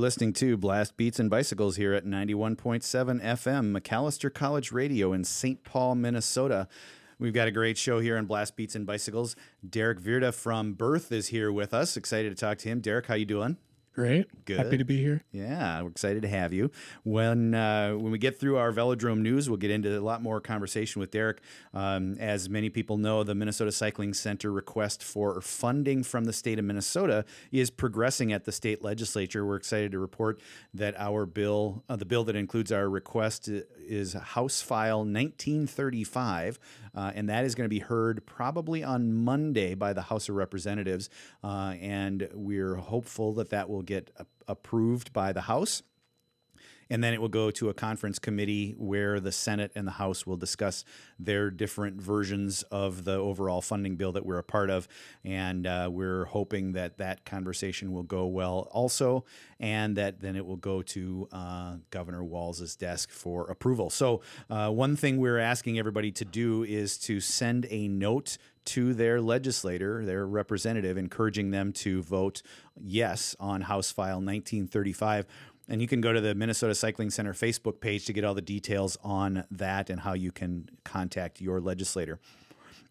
Listening to Blast Beats and Bicycles here at 91.7 FM, Macalester College Radio in St. Paul, Minnesota. We've got a great show here on Blast Beats and Bicycles. Derek Virta from Birth is here with us. Excited to talk to him. Derek, how you doing? Great. Good. Happy to be here. Yeah, we're excited to have you. When uh, when we get through our velodrome news, we'll get into a lot more conversation with Derek. Um, as many people know, the Minnesota Cycling Center request for funding from the state of Minnesota is progressing at the state legislature. We're excited to report that our bill, uh, the bill that includes our request, is House File 1935, uh, and that is going to be heard probably on Monday by the House of Representatives. Uh, and we're hopeful that that will get a- approved by the House. And then it will go to a conference committee where the Senate and the House will discuss their different versions of the overall funding bill that we're a part of. And uh, we're hoping that that conversation will go well also, and that then it will go to uh, Governor Walz's desk for approval. So, uh, one thing we're asking everybody to do is to send a note to their legislator, their representative, encouraging them to vote yes on House File 1935. And you can go to the Minnesota Cycling Center Facebook page to get all the details on that and how you can contact your legislator.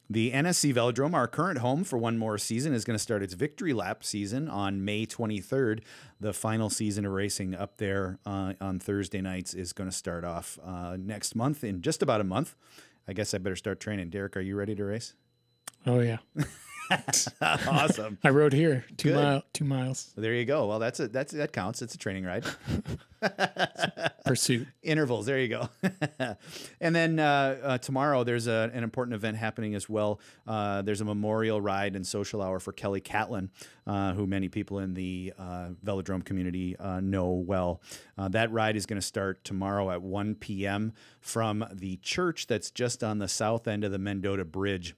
The NSC Velodrome, our current home for one more season, is going to start its victory lap season on May 23rd. The final season of racing up there uh, on Thursday nights is going to start off uh, next month in just about a month. I guess I better start training. Derek, are you ready to race? Oh yeah. awesome. I rode here two mile two miles There you go. Well, that's a that's that counts. It's a training ride. pursuit. intervals. There you go. and then uh, uh, tomorrow there's a, an important event happening as well. Uh, there's a memorial ride and social hour for Kelly Catlin, uh, who many people in the uh, velodrome community uh, know well. Uh, that ride is going to start tomorrow at 1 p.m. from the church that's just on the south end of the Mendota Bridge.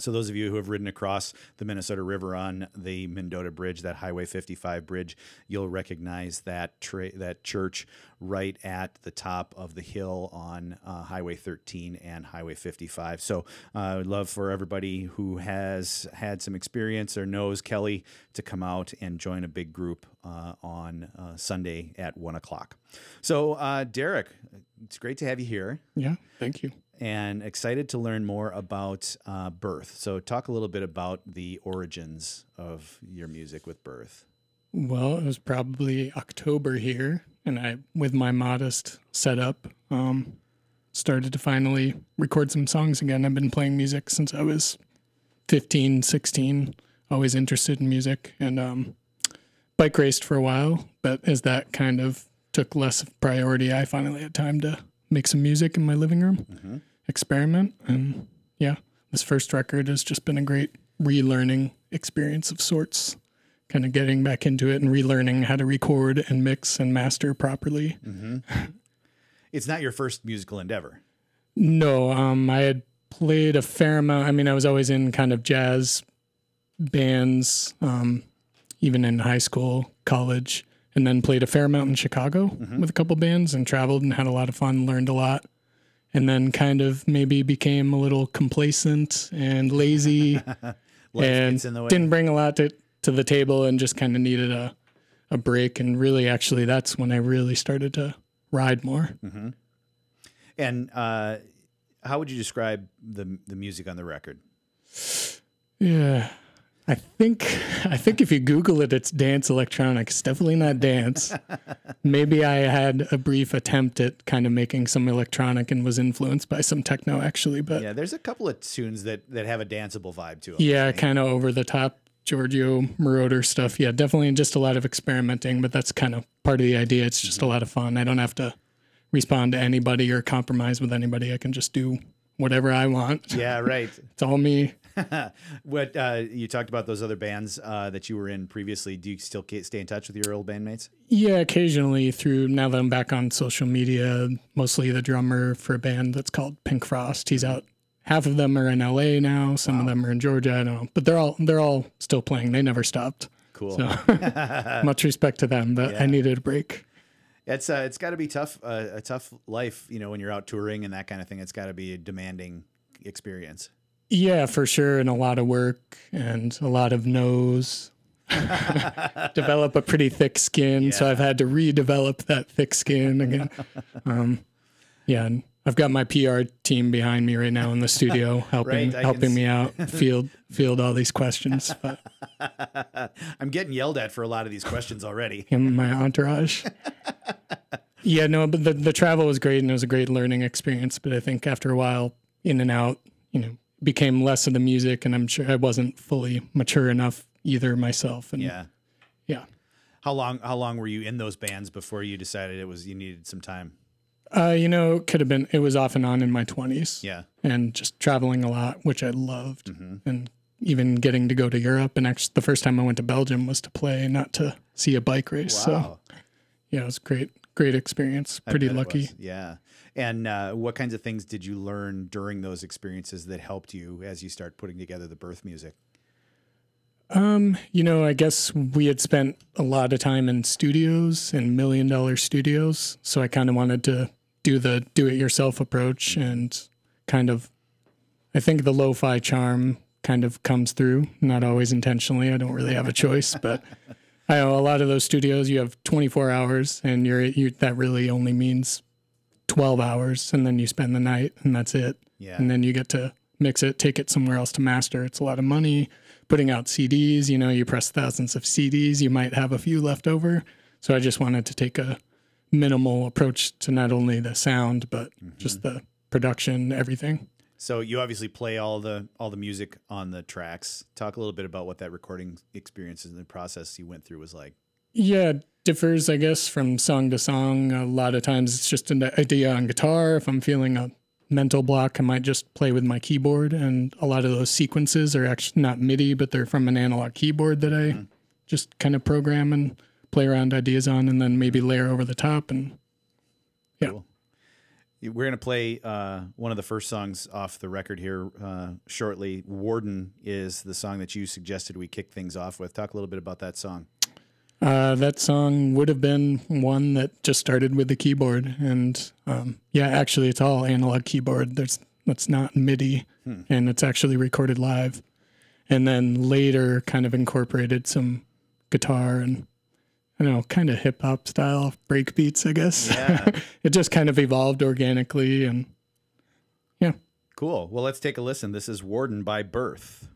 So those of you who have ridden across the Minnesota River on the Mendota Bridge, that Highway 55 bridge, you'll recognize that tra- that church right at the top of the hill on uh, Highway 13 and Highway 55. So uh, I would love for everybody who has had some experience or knows Kelly to come out and join a big group uh, on uh, Sunday at one o'clock. So uh, Derek, it's great to have you here Yeah. Thank you. And excited to learn more about uh, Birth. So, talk a little bit about the origins of your music with Birth. Well, it was probably October here, and I, with my modest setup, um, started to finally record some songs again. I've been playing music since I was 15, 16, always interested in music, and um, bike raced for a while. But as that kind of took less priority, I finally had time to make some music in my living room, experiment, and yeah, this first record has just been a great relearning experience of sorts kind of getting back into it and relearning how to record and mix and master properly. It's not your first musical endeavor. No, um, I had played a fair amount. I mean, I was always in kind of jazz bands, um, even in high school, college, and then played a fair amount in Chicago with a couple bands and traveled and had a lot of fun, learned a lot. And then kind of maybe became a little complacent and lazy and in the way. didn't bring a lot to, to the table and just kind of needed a, a break. And really, actually, that's when I really started to ride more. And uh, how would you describe the the music on the record? Yeah. I think I think if you Google it, it's dance electronic. It's definitely not dance. Maybe I had a brief attempt at kind of making some electronic and was influenced by some techno actually, but Yeah, there's a couple of tunes that that have a danceable vibe to them. yeah, kind of over the top Giorgio Moroder stuff. Yeah, definitely just a lot of experimenting, but that's kind of part of the idea. It's just a mm-hmm. lot of fun. I don't have to respond to anybody or compromise with anybody. I can just do whatever I want. Yeah, right. It's all me. what uh, you talked about those other bands uh, that you were in previously. Do you still stay in touch with your old bandmates? Yeah, occasionally through now that I'm back on social media, mostly the drummer for a band that's called Pink Frost. He's out. Half of them are in LA now, some of them are in Georgia, I don't know. But they're all they're all still playing. They never stopped. Cool. So much respect to them, but I needed a break. It's uh, it's got to be tough, uh, a tough life, you know, when you're out touring and that kind of thing. It's got to be a demanding experience. Yeah, for sure. And a lot of work and a lot of no's. develop a pretty thick skin, so I've had to redevelop that thick skin again. Um, yeah, and I've got my PR team behind me right now in the studio, helping Right, helping me out, field field all these questions. But I'm getting yelled at for a lot of these questions already. in my entourage. yeah, no, but the the travel was great and it was a great learning experience. But I think after a while, in and out, you know, became less of the music, and I'm sure I wasn't fully mature enough either myself. And Yeah. yeah. How long how long were you in those bands before you decided it was you needed some time? Uh, you know, it could have been. It was off and on in my twenties. Yeah. and just traveling a lot, which I loved, Mm-hmm. and even getting to go to Europe. And actually, the first time I went to Belgium was to play, not to see a bike race. So yeah, it was great, great experience. Pretty lucky. Yeah. And uh, what kinds of things did you learn during those experiences that helped you as you start putting together the birth music? Um, you know, I guess we had spent a lot of time in studios and million dollar studios, so I kind of wanted to do the do it yourself approach and kind of I think the lo-fi charm kind of comes through, not always intentionally. I don't really have a choice, but I know a lot of those studios you have 24 hours and you're you that really only means 12 hours and then you spend the night and that's it Yeah. and then you get to mix it, take it somewhere else to master. It's a lot of money. Putting out CDs, you know, you press thousands of CDs, you might have a few left over. So I just wanted to take a minimal approach to not only the sound but mm-hmm. just the production, everything. So you obviously play all the all the music on the tracks. Talk a little bit about what that recording experience and the process you went through was like. Yeah, differs, I guess, from song to song. A lot of times it's just an idea on guitar. If I'm feeling a mental block, I might just play with my keyboard. And a lot of those sequences are actually not MIDI, but they're from an analog keyboard that I just kind of program and play around ideas on, and then maybe layer over the top. And Yeah. Cool. We're going to play uh, one of the first songs off the record here uh, shortly. Warden is the song that you suggested we kick things off with. Talk a little bit about that song. Uh, that song would have been one that just started with the keyboard. And um, yeah, actually, it's all analog keyboard. There's that's not MIDI, and it's actually recorded live. And then later, kind of incorporated some guitar and I don't know, kind of hip hop style break beats, I guess. Yeah. it just kind of evolved organically, and yeah. Cool. Well, let's take a listen. This is Warden by Birth.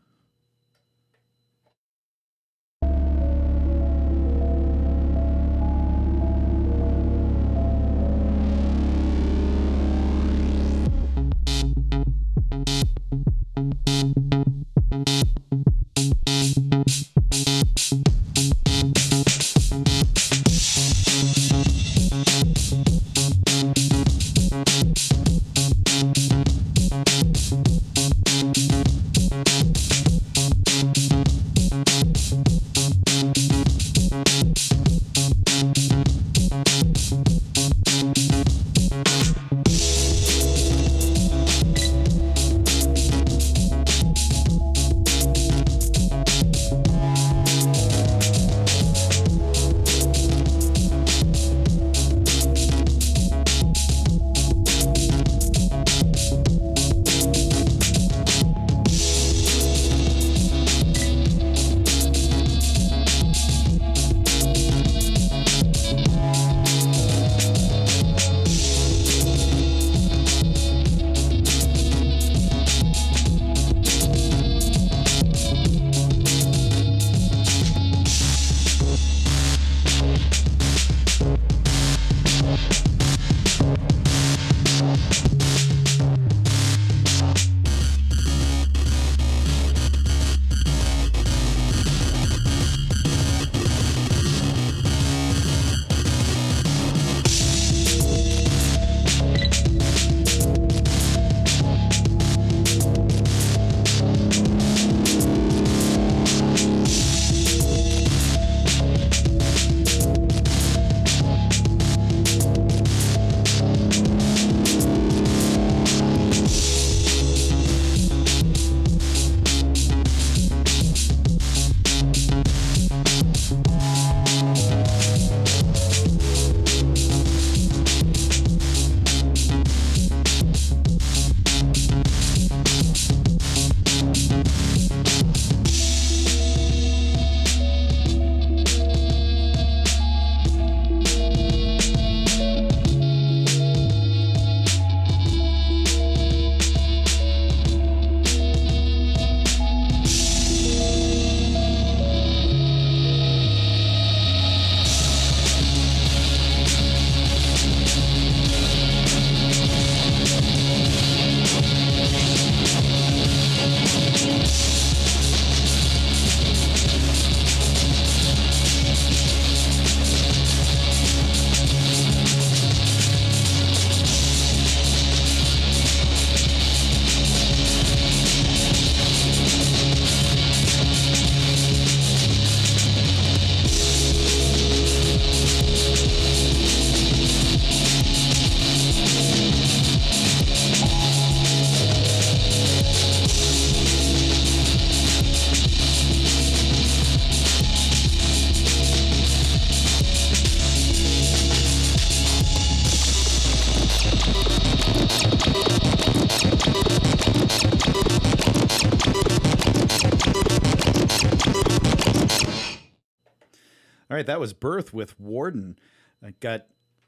Right, that was Birth with Warden. I got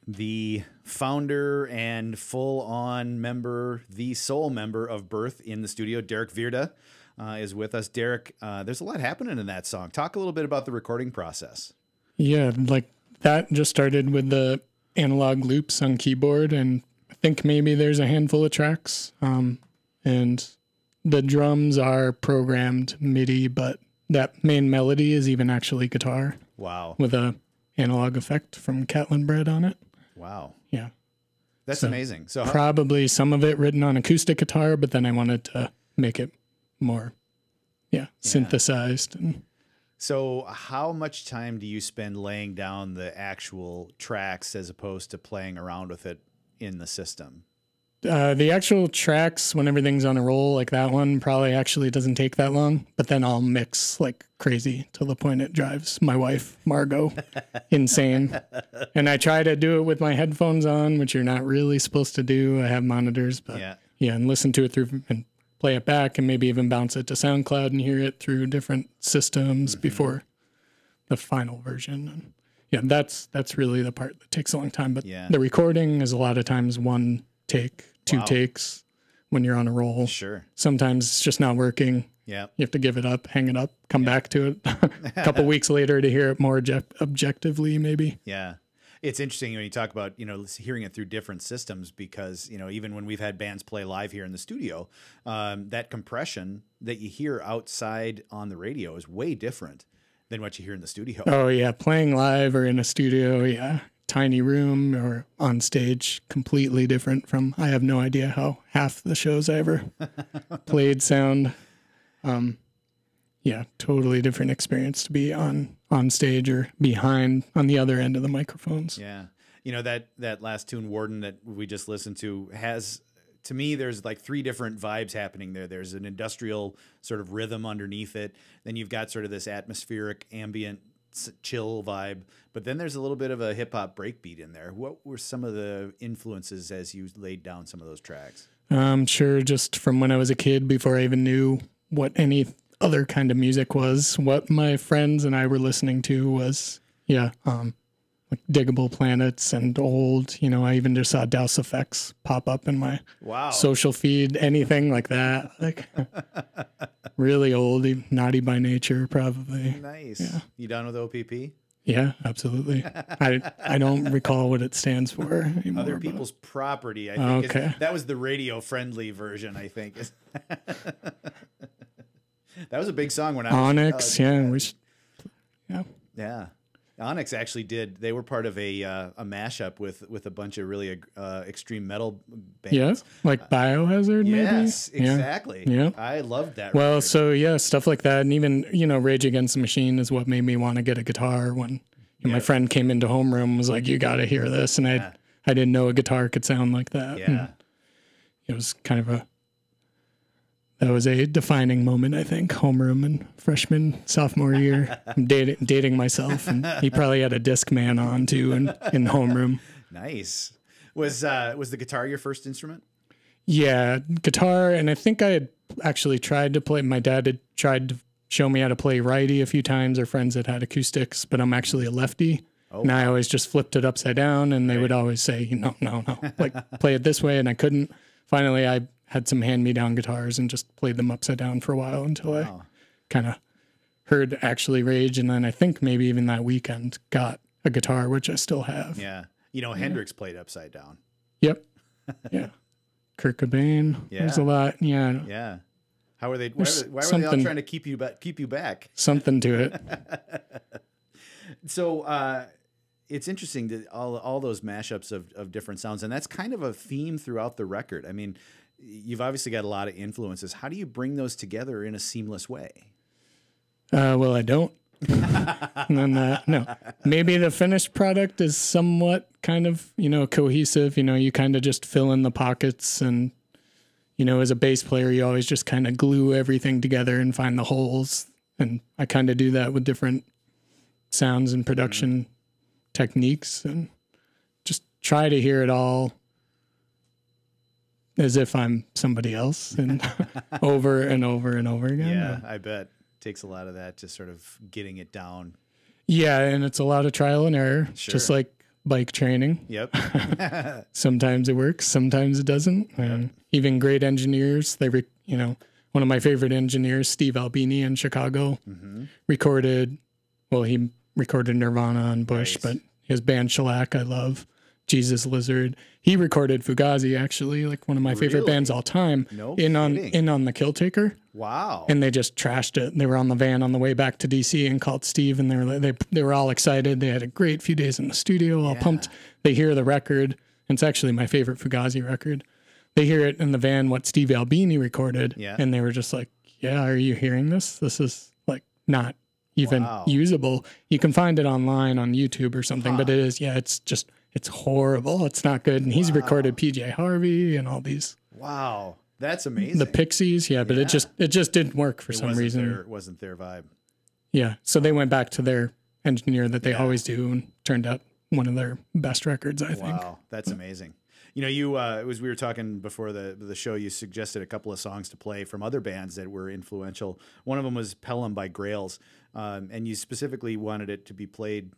the founder and full on member, the sole member of Birth in the studio, Derek Virta. Uh, is with us. Derek, uh, there's a lot happening in that song. Talk a little bit about the recording process. Yeah, like that just started with the analog loops on keyboard, and I think maybe there's a handful of tracks. Um, and the drums are programmed MIDI, but that main melody is even actually guitar Wow. with a analog effect from Catlinbread on it. Wow. Yeah. That's So, amazing. So, how- Probably some of it written on acoustic guitar, but then I wanted to make it more, yeah, synthesized. And so how much time do you spend laying down the actual tracks as opposed to playing around with it in the system? Uh, the actual tracks, when everything's on a roll, like that one, probably actually doesn't take that long. But then I'll mix like crazy till the point it drives my wife, Margot, insane. And I try to do it with my headphones on, which you're not really supposed to do. I have monitors, but Yeah. yeah, and listen to it through and play it back and maybe even bounce it to SoundCloud and hear it through different systems Mm-hmm. before the final version. And yeah, that's that's really the part that takes a long time. But Yeah. the recording is a lot of times one take, two Wow. takes when you're on a roll. Sure. Sometimes it's just not working. Yeah. You have to give it up, hang it up, come back to it a couple weeks later to hear it more object- objectively, maybe. Yeah. It's interesting when you talk about, you know, hearing it through different systems because, you know, even when we've had bands play live here in the studio, um, that compression that you hear outside on the radio is way different than what you hear in the studio. Oh yeah, playing live or in a studio, yeah, tiny room or on stage, completely different from. I have no idea how half the shows I ever played sound. Um, yeah, totally different experience to be on on stage or behind on the other end of the microphones. Yeah. You know, that that last tune Warden that we just listened to has to me there's like three different vibes happening there. There's an industrial sort of rhythm underneath it. Then you've got sort of this atmospheric ambient chill vibe, but then there's a little bit of a hip hop breakbeat in there. What were some of the influences as you laid down some of those tracks? Um, sure, just from when I was a kid, before I even knew what any other kind of music was, what my friends and I were listening to was, yeah, um, like Diggable Planets and old, you know, I even just saw Das EFX pop up in my Wow. social feed, anything like that. Like really old, naughty by nature, probably. nice. Yeah. You done with OPP? Yeah, absolutely. I I don't recall what it stands for anymore. Other but- people's property, I think. is- Okay. that was the radio friendly version, I think. that was a big song when I was Onyx, yeah, we should, yeah. Yeah. Onyx actually did. They were part of a uh, a mashup with with a bunch of really uh, extreme metal bands. Yeah, like Biohazard, maybe. Yes, Yeah. exactly. Yeah. I loved that. Well, record. so yeah, stuff like that, and even you know, Rage Against the Machine is what made me want to get a guitar. When and my friend came into homeroom, and was like, "You got to hear this," and I Yeah. I didn't know a guitar could sound like that. and yeah, it was kind of a that was a defining moment, I think. Homeroom and freshman sophomore year, I'm dating dating myself, and he probably had a disc man on too, in in homeroom. nice. Was uh, was the guitar your first instrument? Yeah, guitar, and I think I had actually tried to play. My dad had tried to show me how to play righty a few times, or friends that had acoustics, but I'm actually a lefty. Oh, and I always just flipped it upside down, and they would always say, "No, no, no, like play it this way," and I couldn't. Finally, I had some hand-me-down guitars and just played them upside down for a while until I kind of heard actually rage, and then I think maybe even that weekend got a guitar, which I still have. Yeah. You know, Hendrix played upside down. Yep. Yeah. Kurt Cobain. Yeah. There's a lot. Yeah. Yeah. How were they? Why, were, why were they all trying to keep you back? Keep you back? Something to it. So uh, it's interesting that all all those mashups of of different sounds, and that's kind of a theme throughout the record. I mean, you've obviously got a lot of influences. How do you bring those together in a seamless way? Uh, well, I don't. and uh, no, maybe the finished product is somewhat kind of, you know, cohesive. You know, you kind of just fill in the pockets and, you know, as a bass player, you always just kind of glue everything together and find the holes. And I kind of do that with different sounds and production techniques and just try to hear it all as if I'm somebody else and over and over and over again. Yeah, I bet takes a lot of that, just sort of getting it down. Yeah, and it's a lot of trial and error, just like bike training. Yep. Sometimes it works, sometimes it doesn't. And even great engineers, they, re- you know, one of my favorite engineers, Steve Albini in Chicago, hmm recorded, well, he recorded Nirvana on Bush, Nice. but his band Shellac, I love. Jesus Lizard. He recorded Fugazi, actually, like one of my favorite Really? bands all time. No in on in on the Kill Taker, Wow. and they just trashed it. They were on the van on the way back to DC and called Steve, and they were they they were all excited. They had a great few days in the studio, all Yeah. pumped. They hear the record. It's actually my favorite Fugazi record. They hear it in the van what Steve Albini recorded, Yeah. and they were just like, "Yeah, are you hearing this? This is like not even Wow. usable. You can find it online on YouTube or something, but it is yeah, it's just it's horrible. It's not good." And he's Wow. recorded PJ Harvey and all these wow. That's amazing. the Pixies, yeah, but Yeah. it just it just didn't work for It some reason. Their, wasn't their vibe. Yeah. So they went back to their engineer that they Yeah. always do and turned out one of their best records, I think. Wow, that's amazing. You know, you uh, it was we were talking before the the show. You suggested a couple of songs to play from other bands that were influential. One of them was Pelham by Grails, um, and you specifically wanted it to be played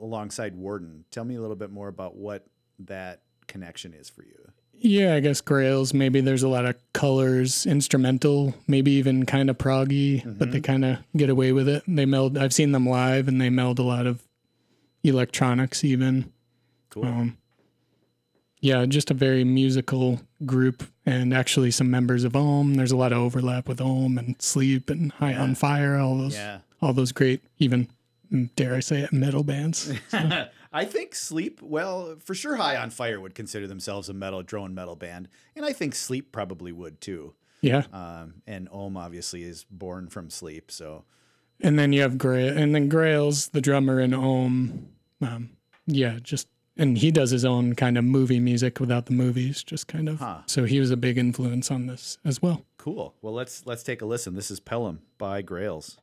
alongside Warden. Tell me a little bit more about what that connection is for you. Yeah, I guess Grails, maybe there's a lot of colors, instrumental, maybe even kind of proggy, but they kind of get away with it. They meld, I've seen them live and they meld a lot of electronics even. Cool. Um, yeah, just a very musical group and actually some members of Om. There's a lot of overlap with Om and Sleep and High on Fire, all those yeah. all those great even dare I say it metal bands. I think Sleep, well, for sure, High on Fire would consider themselves a metal drone metal band, and I think Sleep probably would too. yeah. Um, and Om obviously is born from Sleep, so And then you have Gray, and then Grails, the drummer in Om. Um, yeah, just and he does his own kind of movie music without the movies, just kind of. Huh. So he was a big influence on this as well. cool. Well, let's let's take a listen. This is Pelham by Grails.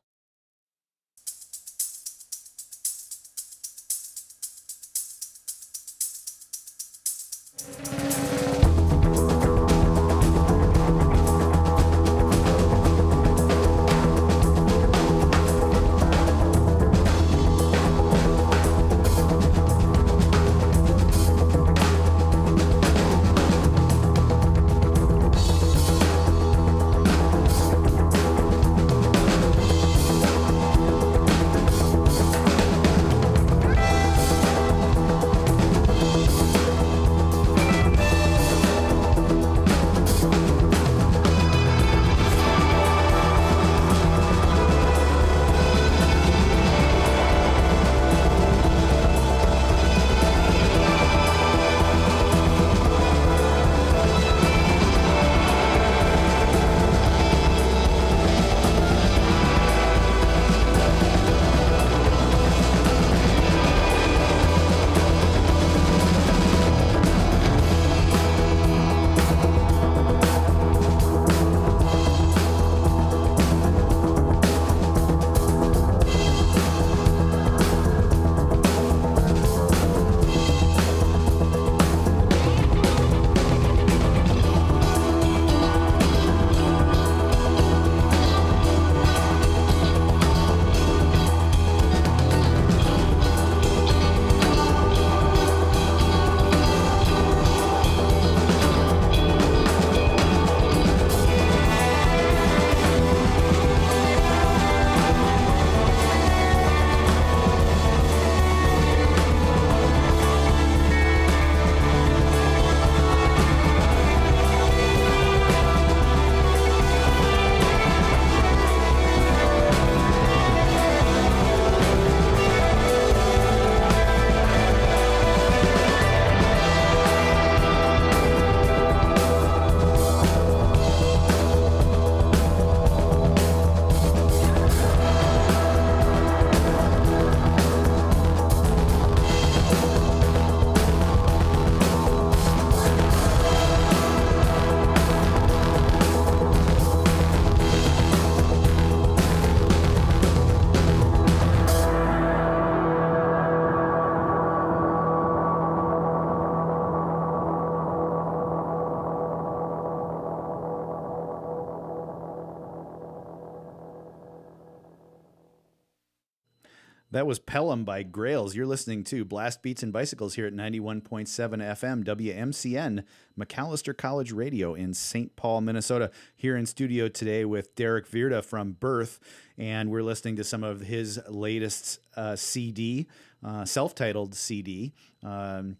That was Pelham by Grails. You're listening to Blast Beats and Bicycles here at 91.7 FM WMCN, Macalester College Radio in St. Paul, Minnesota. Here in studio today with Derek Virta from Birth, and we're listening to some of his latest uh, CD, uh, self-titled CD. Um,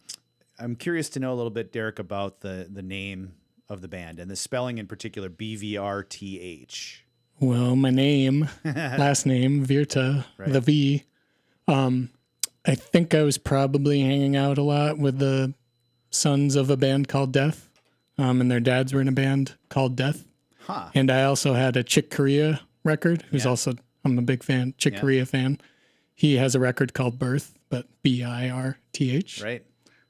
I'm curious to know a little bit, Derek, about the the name of the band and the spelling in particular, BVRTH. Well, my name, last name, Virta, Right. the V. Um, I think I was probably hanging out a lot with the sons of a band called Death. Um, and their dads were in a band called Death. Huh. And I also had a Chick Corea record, who's Yeah. also, I'm a big fan, Chick Yeah. Corea fan. He has a record called Birth, but B I R T H. Right.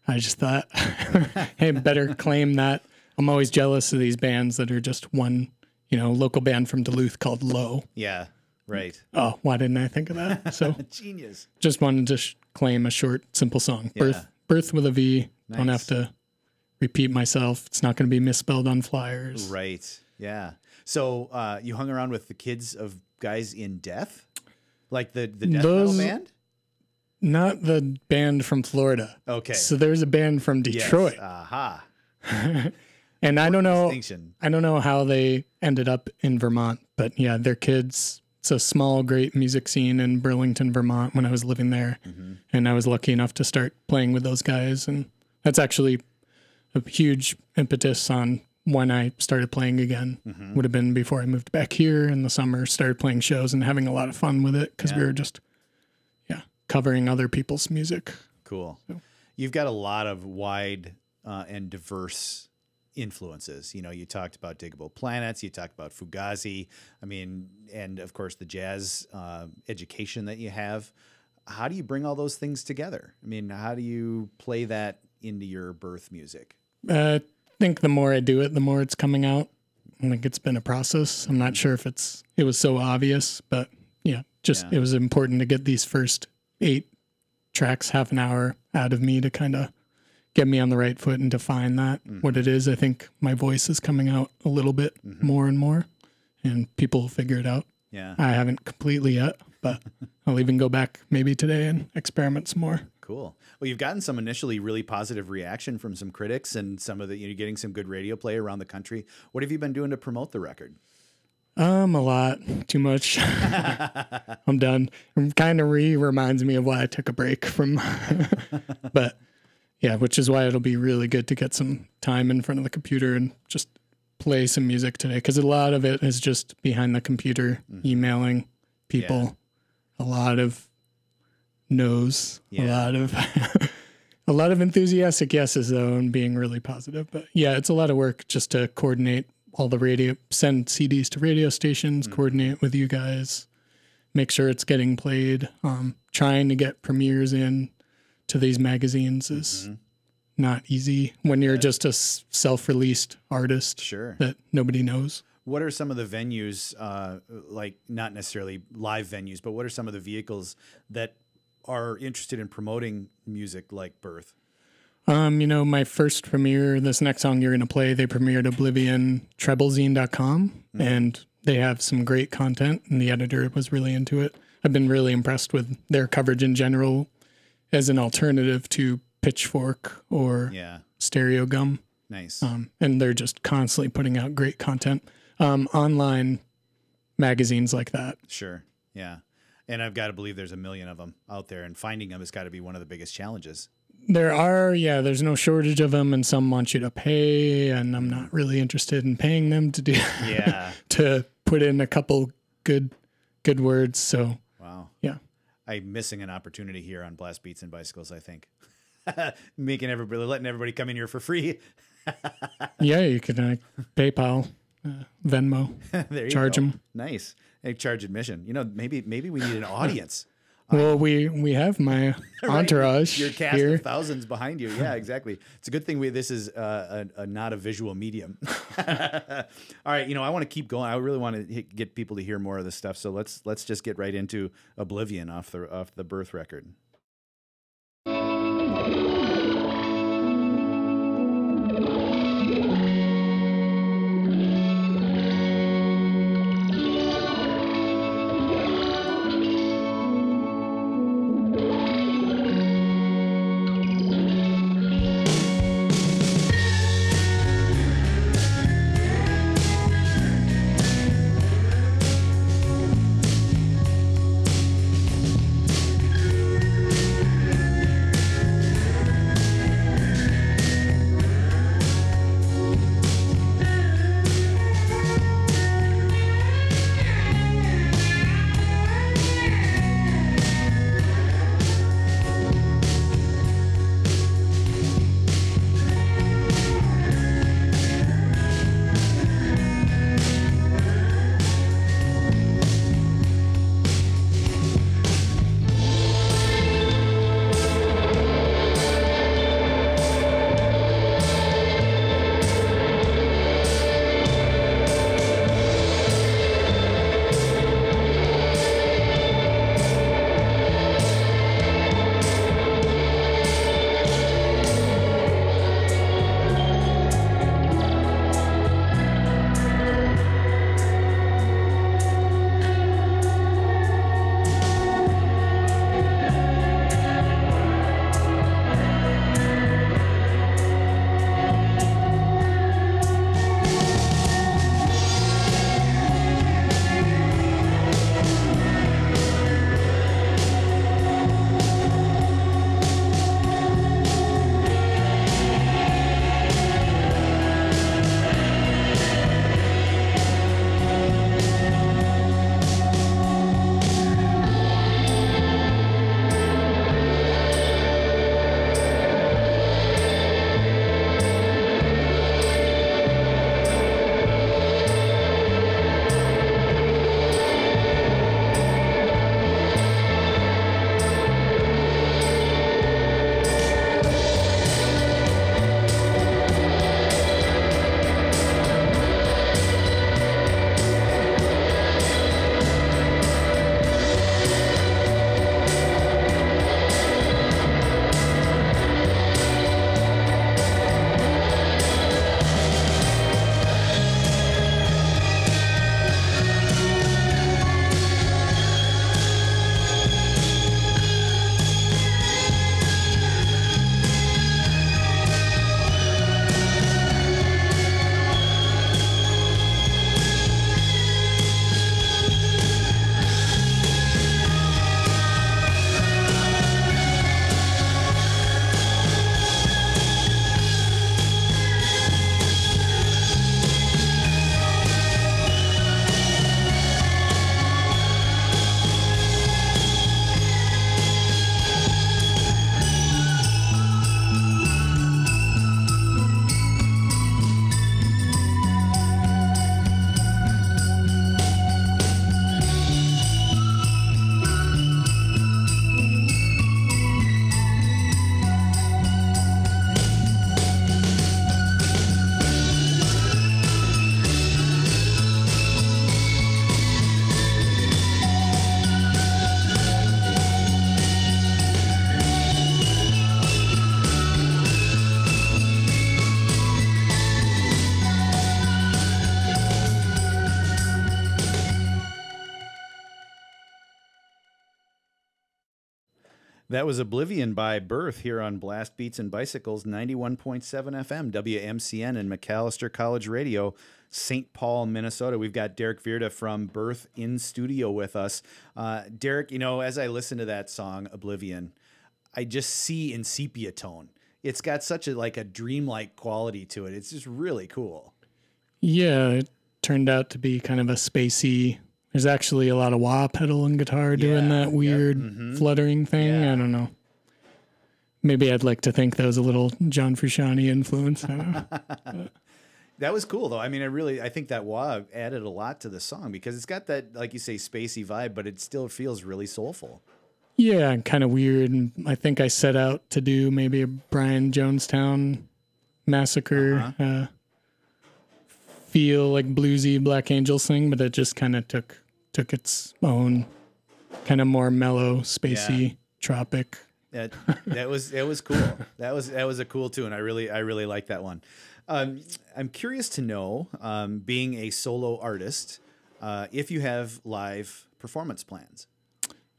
I just thought, hey, better claim that. I'm always jealous of these bands that are just one, you know, local band from Duluth called Low. Yeah. Right. Oh, why didn't I think of that? So Genius. just wanted to sh- claim a short, simple song. Yeah. Birth, birth with a V. Don't have to repeat myself. It's not going to be misspelled on flyers. Right. Yeah. So uh, you hung around with the kids of guys in death, like the the death Those- metal band. Not the band from Florida. Okay. So there's a band from Detroit. Yes. Aha. and I don't know. I don't know how they ended up in Vermont, but yeah, their kids. It's a small, great music scene in Burlington, Vermont. When I was living there, Mm-hmm. and I was lucky enough to start playing with those guys, and that's actually a huge impetus on when I started playing again. Mm-hmm. Would have been before I moved back here in the summer. Started playing shows and having a lot of fun with it because we were just, yeah, covering other people's music. Cool. You've got a lot of wide uh, and diverse influences. You know, you talked about Diggable Planets, you talked about Fugazi. I mean, and of course the jazz uh, education that you have. How do you bring all those things together? I mean, how do you play that into your birth music? Uh, I think the more I do it, the more it's coming out. I think it's been a process. I'm not sure if it's it was so obvious, but yeah, just Yeah. it was important to get these first eight tracks, half an hour out of me to kind of get me on the right foot and define that what it is. I think my voice is coming out a little bit more and more, and people will figure it out. Yeah. I haven't completely yet, but I'll even go back maybe today and experiment some more. Cool. Well, you've gotten some initially really positive reaction from some critics and some of the, you're getting some good radio play around the country. What have you been doing to promote the record? Um, a lot, too much. I'm done. It kind of re reminds me of why I took a break from, but yeah, which is why it'll be really good to get some time in front of the computer and just play some music today because a lot of it is just behind the computer, emailing people, a lot of no's, a lot of. A lot of enthusiastic yeses though, and being really positive. But yeah, it's a lot of work just to coordinate all the radio, send CDs to radio stations, coordinate with you guys, make sure it's getting played. Um, trying to get premieres in to these magazines is not easy when you're just a self-released artist Sure. that nobody knows. What are some of the venues, uh, like not necessarily live venues, but what are some of the vehicles that are interested in promoting music like Birth? Um, you know, my first premiere, this next song you're going to play, they premiered Oblivion treblezine.com and they have some great content and the editor was really into it. I've been really impressed with their coverage in general as an alternative to Pitchfork or Yeah. Stereogum. Nice. Um, and they're just constantly putting out great content. Um, online magazines like that. Sure. Yeah. And I've got to believe there's a million of them out there, and finding them has got to be one of the biggest challenges. There are, yeah, there's no shortage of them, and some want you to pay, and I'm not really interested in paying them to do Yeah. to put in a couple good good words. So wow. yeah, I'm missing an opportunity here on Blast Beats and Bicycles, I think. Making everybody, letting everybody come in here for free. yeah, you can uh, PayPal, uh, Venmo, there you charge go. them. Nice. Hey, charge admission. You know, maybe maybe we need an audience. Well, we we have my entourage Your cast here. of thousands behind you. Yeah, exactly. It's a good thing we this is uh, a, a not a visual medium. All right, you know, I want to keep going. I really want to get people to hear more of this stuff. So let's let's just get right into Oblivion off the off the birth record. That was Oblivion by Birth here on Blast Beats and Bicycles 91.7 FM, WMCN and Macalester College Radio, St. Paul, Minnesota. We've got Derek Virta from Birth in studio with us. Uh, Derek, you know, as I listen to that song, Oblivion, I just see in sepia tone. It's got such a like a dreamlike quality to it. It's just really cool. Yeah, it turned out to be kind of a spacey. There's actually a lot of wah pedal and guitar doing Yeah, that yep, weird mhm. fluttering thing. Yeah. I don't know. Maybe I'd like to think that was a little John Frusciante influence. I don't know. That was cool though. I mean, I really I think that wah added a lot to the song because it's got that like you say spacey vibe, but it still feels really soulful. yeah, kind of weird. And I think I set out to do maybe a Brian Jonestown massacre Uh-huh. uh, feel like bluesy Black Angels thing, but it just kind of took took its own kind of more mellow, spacey, tropic. That that was that was cool. That was that was a cool tune. I really I really like that one. Um, I'm curious to know, um, being a solo artist, uh, if you have live performance plans,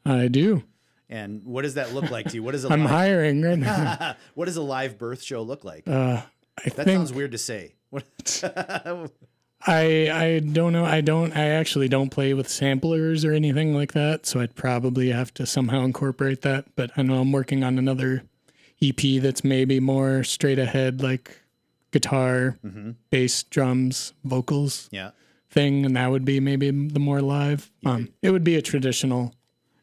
I do. and what does that look like to you? What is a I'm live, hiring right now. what does a live birth show look like? Uh, that think sounds weird to say. What? I I don't know. I don't. I actually don't play with samplers or anything like that. So I'd probably have to somehow incorporate that. But I know I'm working on another EP that's maybe more straight ahead, like guitar, Mm-hmm. bass, drums, vocals yeah. thing, and that would be maybe the more live. Um, it would be a traditional.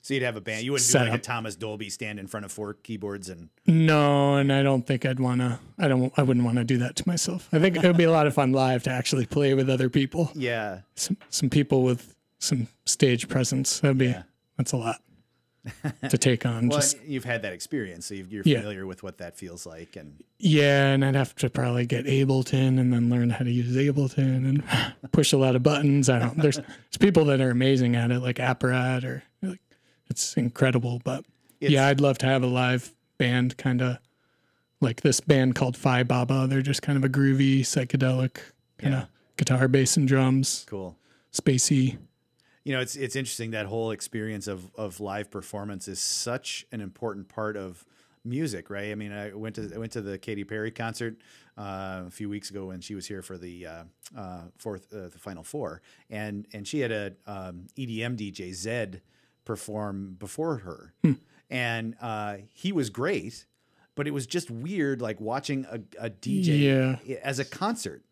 So you'd have a band. You wouldn't do like a Thomas Dolby stand in front of four keyboards and No, and I don't think I'd wanna. I don't. I wouldn't want to do that to myself. I think it would be a lot of fun live to actually play with other people. yeah. some some people with some stage presence. That'd be Yeah. that's a lot to take on. Well, Just you've had that experience, so you're Yeah. familiar with what that feels like, and yeah, and I'd have to probably get Ableton and then learn how to use Ableton and push a lot of buttons. I don't. There's there's people that are amazing at it, like Apparat, or like it's incredible. But It's- yeah, I'd love to have a live band, kind of like this band called Fai Baba. They're just kind of a groovy, psychedelic kind of Yeah. guitar, bass, and drums, cool. spacey. You know, it's it's interesting that whole experience of of live performance is such an important part of music, right? I mean, I went to I went to the Katy Perry concert uh, a few weeks ago when she was here for the uh, uh, fourth uh, the Final Four, and and she had a um, EDM DJ Zedd perform before her, and uh, he was great, but it was just weird, like watching a, a DJ Yeah. as a concert.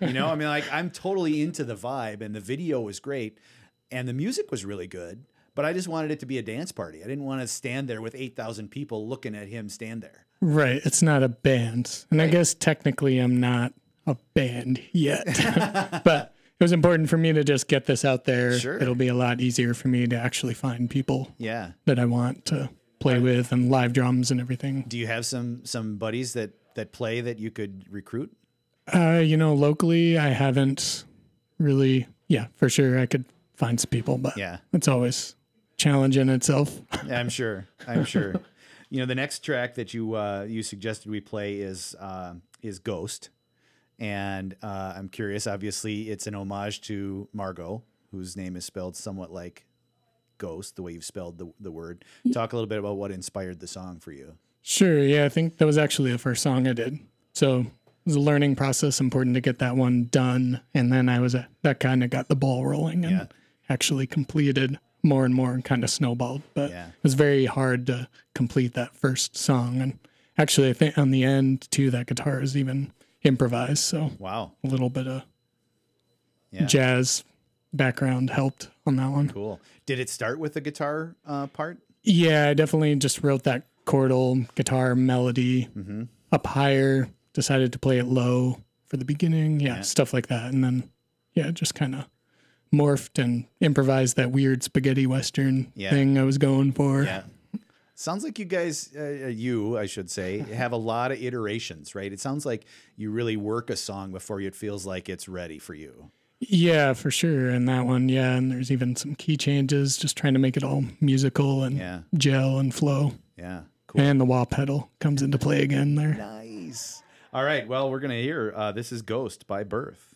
You know, I mean, like I'm totally into the vibe, and the video was great, and the music was really good. But I just wanted it to be a dance party. I didn't want to stand there with eight thousand people looking at him stand there. Right. It's not a band. And I guess technically I'm not a band yet. but it was important for me to just get this out there. Sure. It'll be a lot easier for me to actually find people Yeah. that I want to play with and live drums and everything. Do you have some some buddies that that play that you could recruit? Uh, you know, locally I haven't really yeah, for sure I could find some people, but Yeah. it's always challenge in itself. I'm sure. I'm sure. You know, the next track that you uh, you suggested we play is uh, is Ghost, and uh, I'm curious. Obviously, it's an homage to Margot, whose name is spelled somewhat like Ghost, the way you've spelled the the word. Talk a little bit about what inspired the song for you. Sure. Yeah, I think that was actually the first song I did. So it was a learning process, important to get that one done. And then I was, a, that kind of got the ball rolling and Yeah. actually completed more and more and kind of snowballed. But Yeah. it was very hard to complete that first song. And actually, I think on the end, too, that guitar is even improvised. So Wow. a little bit of Yeah. jazz background helped on that one. Cool. Did it start with the guitar uh, part? Yeah, I definitely just wrote that chordal guitar melody Mm-hmm. up higher, decided to play it low for the beginning. Yeah, Yeah. stuff like that. And then, yeah, just kind of morphed and improvised that weird spaghetti western Yeah. thing I was going for. Yeah. Sounds like you guys, uh, you, I should say, have a lot of iterations, right? It sounds like you really work a song before it feels like it's ready for you. Yeah, for sure. And that one, yeah. And there's even some key changes, just trying to make it all musical and Yeah. gel and flow. Yeah. Cool. And the wah pedal comes into play again there. Nice. All right. Well, we're going to hear uh, This is Ghost by Birth.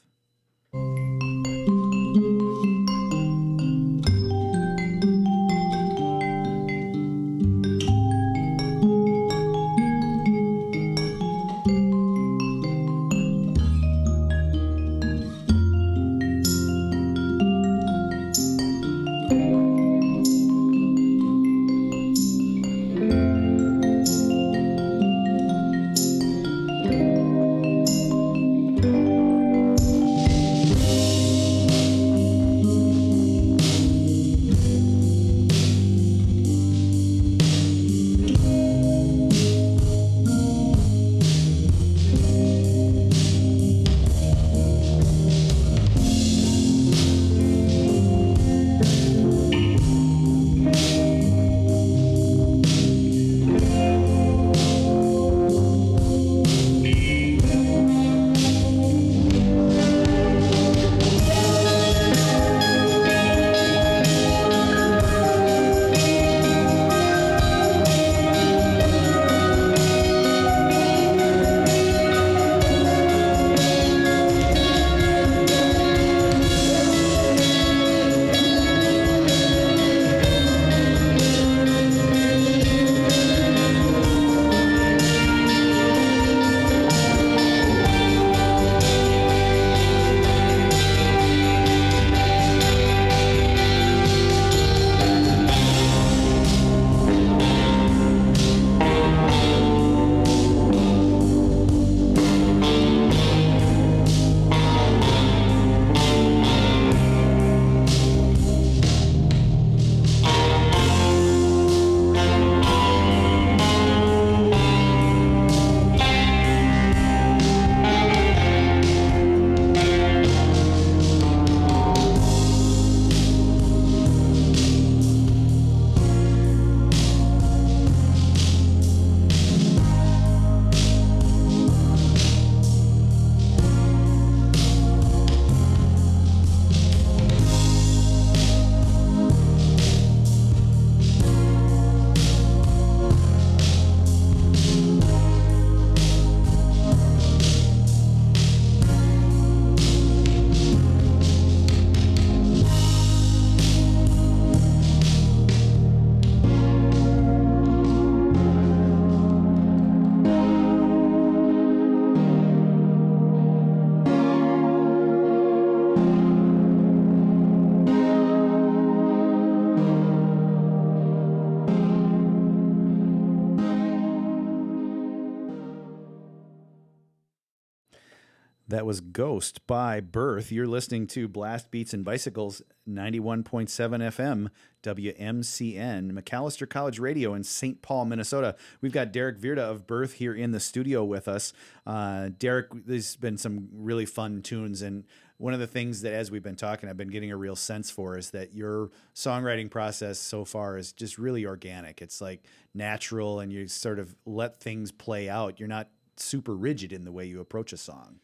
Ghost by Birth. You're listening to Blast Beats and Bicycles 91.7 FM WMCN, Macalester College Radio in St. Paul, Minnesota. We've got Derek Virta of Birth here in the studio with us. Uh, Derek, there's been some really fun tunes. And one of the things that, as we've been talking, I've been getting a real sense for is that your songwriting process so far is just really organic. It's like natural and you sort of let things play out. You're not super rigid in the way you approach a song.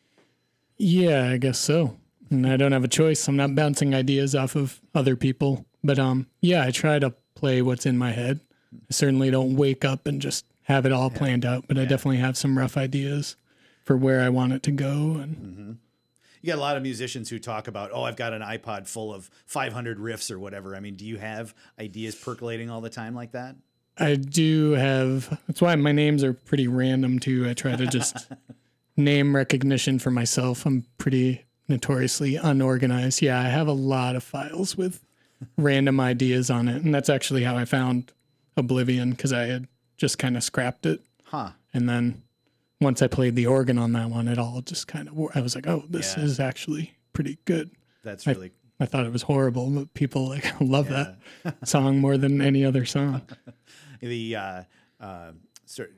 Yeah, I guess so. And I don't have a choice. I'm not bouncing ideas off of other people. But um, yeah, I try to play what's in my head. I certainly don't wake up and just have it all planned out, but I definitely have some rough ideas for where I want it to go. And You got a lot of musicians who talk about, oh, I've got an iPod full of 500 riffs or whatever. I mean, do you have ideas percolating all the time like that? I do have. That's why my names are pretty random too. I try to just name recognition for myself. I'm pretty notoriously unorganized. Yeah, I have a lot of files with random ideas on it, and that's actually how I found Oblivion because I had just kind of scrapped it, Huh. and then once I played the organ on that one, it all just kind of. I was like, oh, this Yeah. is actually pretty good. That's I- really I thought it was horrible, but people like love that song more than any other song. the uh, uh,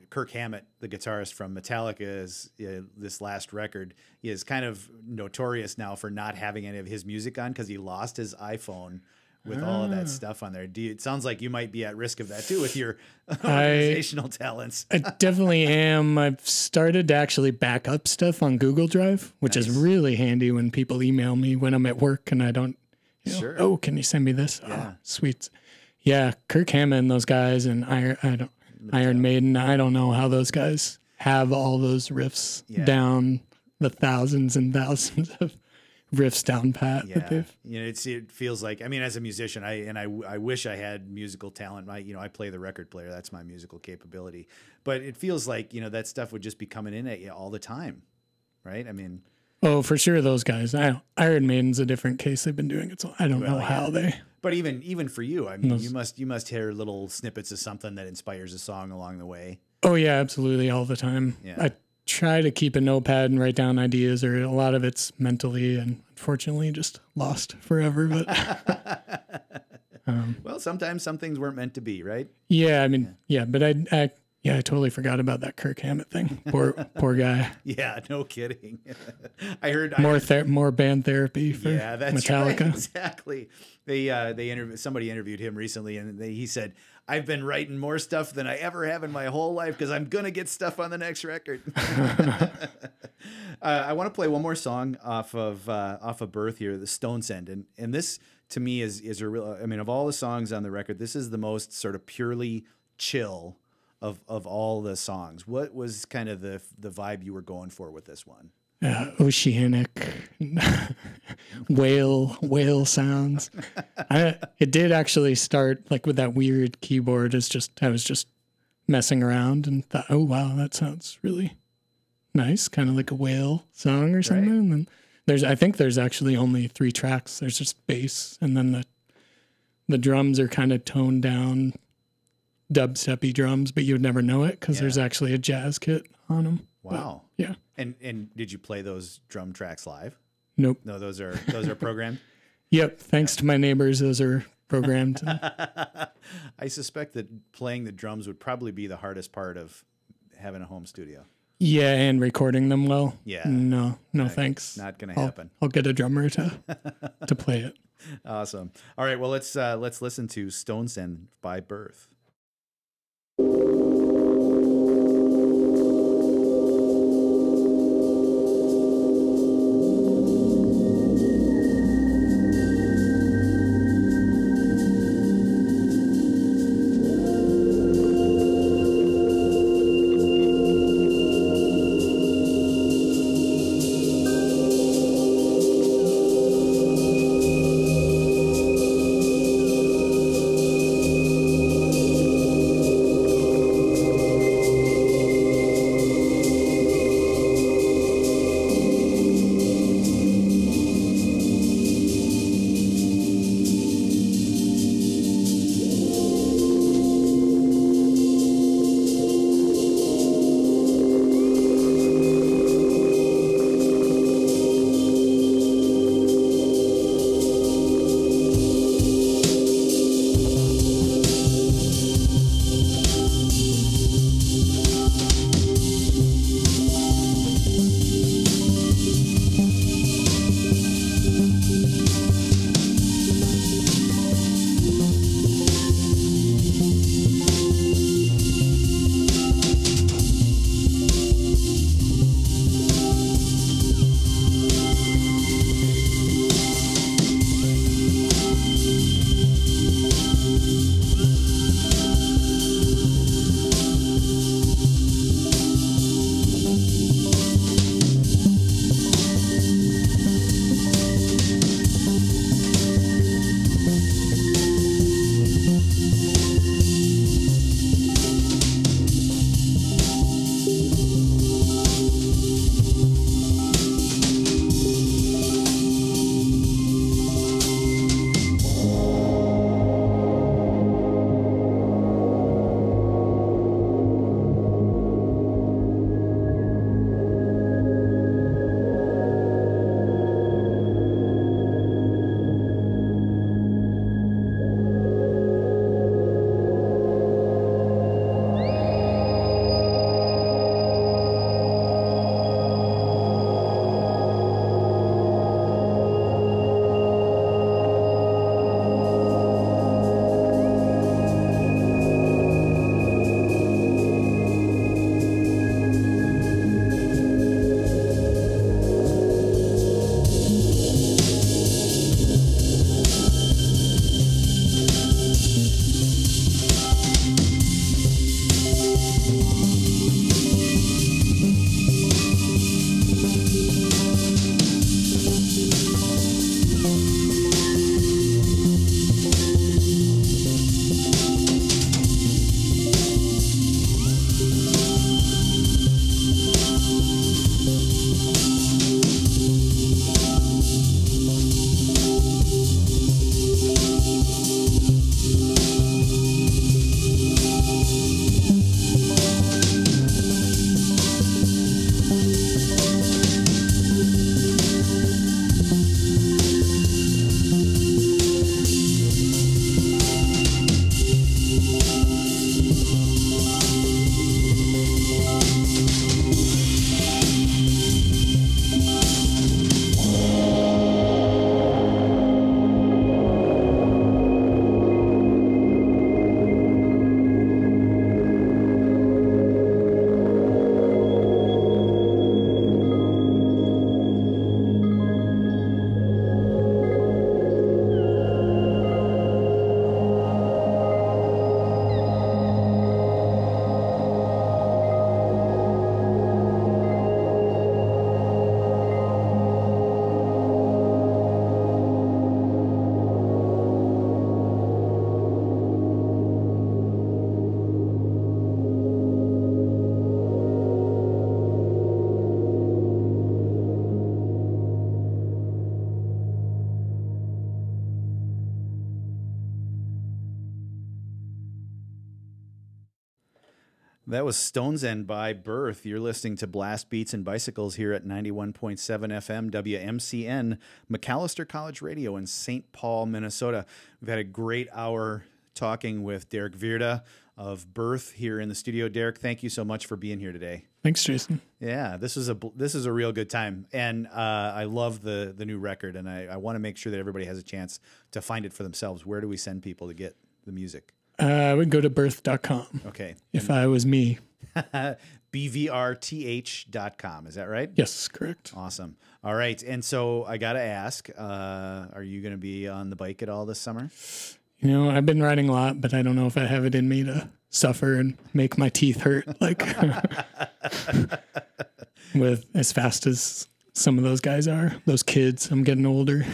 Kirk Hammett, the guitarist from Metallica, is uh, this last record. Is kind of notorious now for not having any of his music on because he lost his iPhone with all of that stuff on there. Do you, it sounds like you might be at risk of that too with your organizational talents. I definitely am. I've started to actually back up stuff on Google Drive, which is really handy when people email me when I'm at work and I don't. You know, Sure. Oh, can you send me this? Yeah. Oh, sweet. Yeah, Kirk Hammett and those guys and Iron, I don't, Iron Maiden. I don't know how those guys have all those riffs Yeah. down the thousands and thousands of riffs down pat Yeah, that they've. you know, it's it feels like I mean, as a musician, I and I I wish I had musical talent. My you know, I play the record player. That's my musical capability. But it feels like you know that stuff would just be coming in at you all the time, right? I mean, Oh, for sure, those guys. I, Iron Maiden's a different case. They've been doing it, so I don't know Well, how they. but even even for you, I mean, Those- you must you must hear little snippets of something that inspires a song along the way. Oh yeah, absolutely, all the time. Yeah. I try to keep a notepad and write down ideas, or a lot of it's mentally and unfortunately just lost forever. But um, Well, sometimes some things weren't meant to be, right? yeah, I mean, yeah, but I, I, yeah, I totally forgot about that Kirk Hammett thing. Poor, poor guy. Yeah, no kidding. I heard I More, ther- more band therapy for Yeah, that's Metallica. right. Exactly. They uh, they interviewed somebody interviewed him recently, and they, he said, "I've been writing more stuff than I ever have in my whole life because I'm gonna get stuff on the next record." uh, I want to play one more song off of uh, off of Birth here, the Stones End, and and this to me is is a real. I mean, of all the songs on the record, this is the most sort of purely chill of of all the songs. What was kind of the the vibe you were going for with this one? uh, oceanic whale whale sounds. I, it did actually start like with that weird keyboard. It's just I was just messing around and thought, oh wow, that sounds really nice, kind of like a whale song or something. And then there's I think there's actually only three tracks. There's just bass and then the the drums are kind of toned down dubsteppy drums, but you would never know it because there's actually a jazz kit on them. Wow. yeah. And and did you play those drum tracks live? Nope. No, those are those are programmed. Yep. Thanks to my neighbors, those are programmed. I suspect that playing the drums would probably be the hardest part of having a home studio. yeah, and recording them well. Yeah. No, no thanks. Not going to I'll, happen. I'll get a drummer to to play it. Awesome. All right, well let's uh, let's listen to Stones End by Birth. That was Stones End by Birth. You're listening to Blast Beats and Bicycles here at 91.7 FM WMCN, Macalester College Radio in St. Paul, Minnesota. We've had a great hour talking with Derek Virta of Birth here in the studio. Derek, thank you so much for being here today. Thanks, Jason. Yeah, this is a this is a real good time, and uh, I love the the new record, and I, I want to make sure that everybody has a chance to find it for themselves. Where do we send people to get the music? Uh, I would go to birth.com. Okay. If I was me. BVRTH.com. Is that right? Yes, correct. Awesome. All right. And so I got to ask uh, are you going to be on the bike at all this summer? You know, I've been riding a lot, but I don't know if I have it in me to suffer and make my teeth hurt like with as fast as some of those guys are. Those kids. I'm getting older.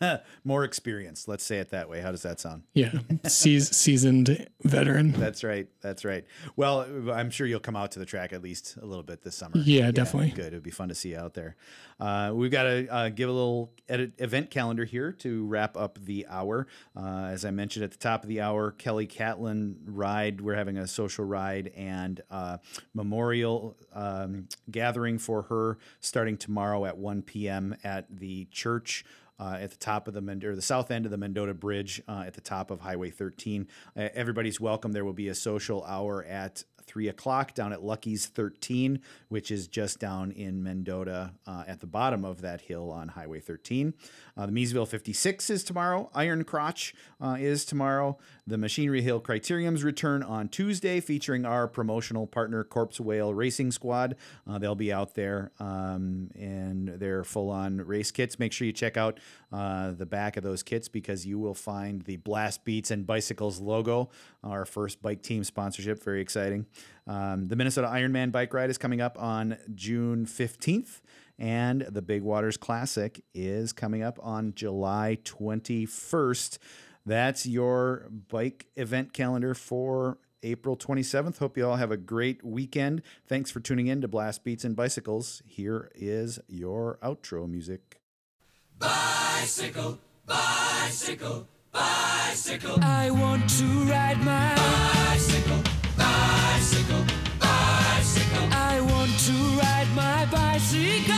More experience. Let's say it that way. How does that sound? Yeah, Seas- seasoned veteran. That's right. That's right. Well, I'm sure you'll come out to the track at least a little bit this summer. Yeah, definitely. Good. It would be fun to see you out there. Uh, we've got to uh, give a little edit event calendar here to wrap up the hour. Uh, as I mentioned at the top of the hour, Kelly Catlin ride. We're having a social ride and uh, memorial um, gathering for her starting tomorrow at 1 p.m. at the church. Uh, at the top of the Mend- or the south end of the Mendota Bridge uh, at the top of Highway 13. Uh, everybody's welcome. There will be a social hour at three o'clock down at Lucky's 13, which is just down in Mendota uh, at the bottom of that hill on Highway 13. Uh, the Miesville 56 is tomorrow. Iron Crotch uh, is tomorrow. The Machinery Hill Criteriums return on Tuesday, featuring our promotional partner, Corpse Whale Racing Squad. Uh, they'll be out there um, they're full on race kits. Make sure you check out uh, the back of those kits because you will find the Blast Beats and Bicycles logo, our first bike team sponsorship. Very exciting. Um, the Minnesota Ironman bike ride is coming up on June 15th. And the Big Waters Classic is coming up on July 21st. That's your bike event calendar for April 27th. Hope you all have a great weekend. Thanks for tuning in to Blast Beats and Bicycles. Here is your outro music. Bicycle, bicycle, bicycle. I want to ride my bicycle, bicycle, bicycle. I want to ride my bicycle.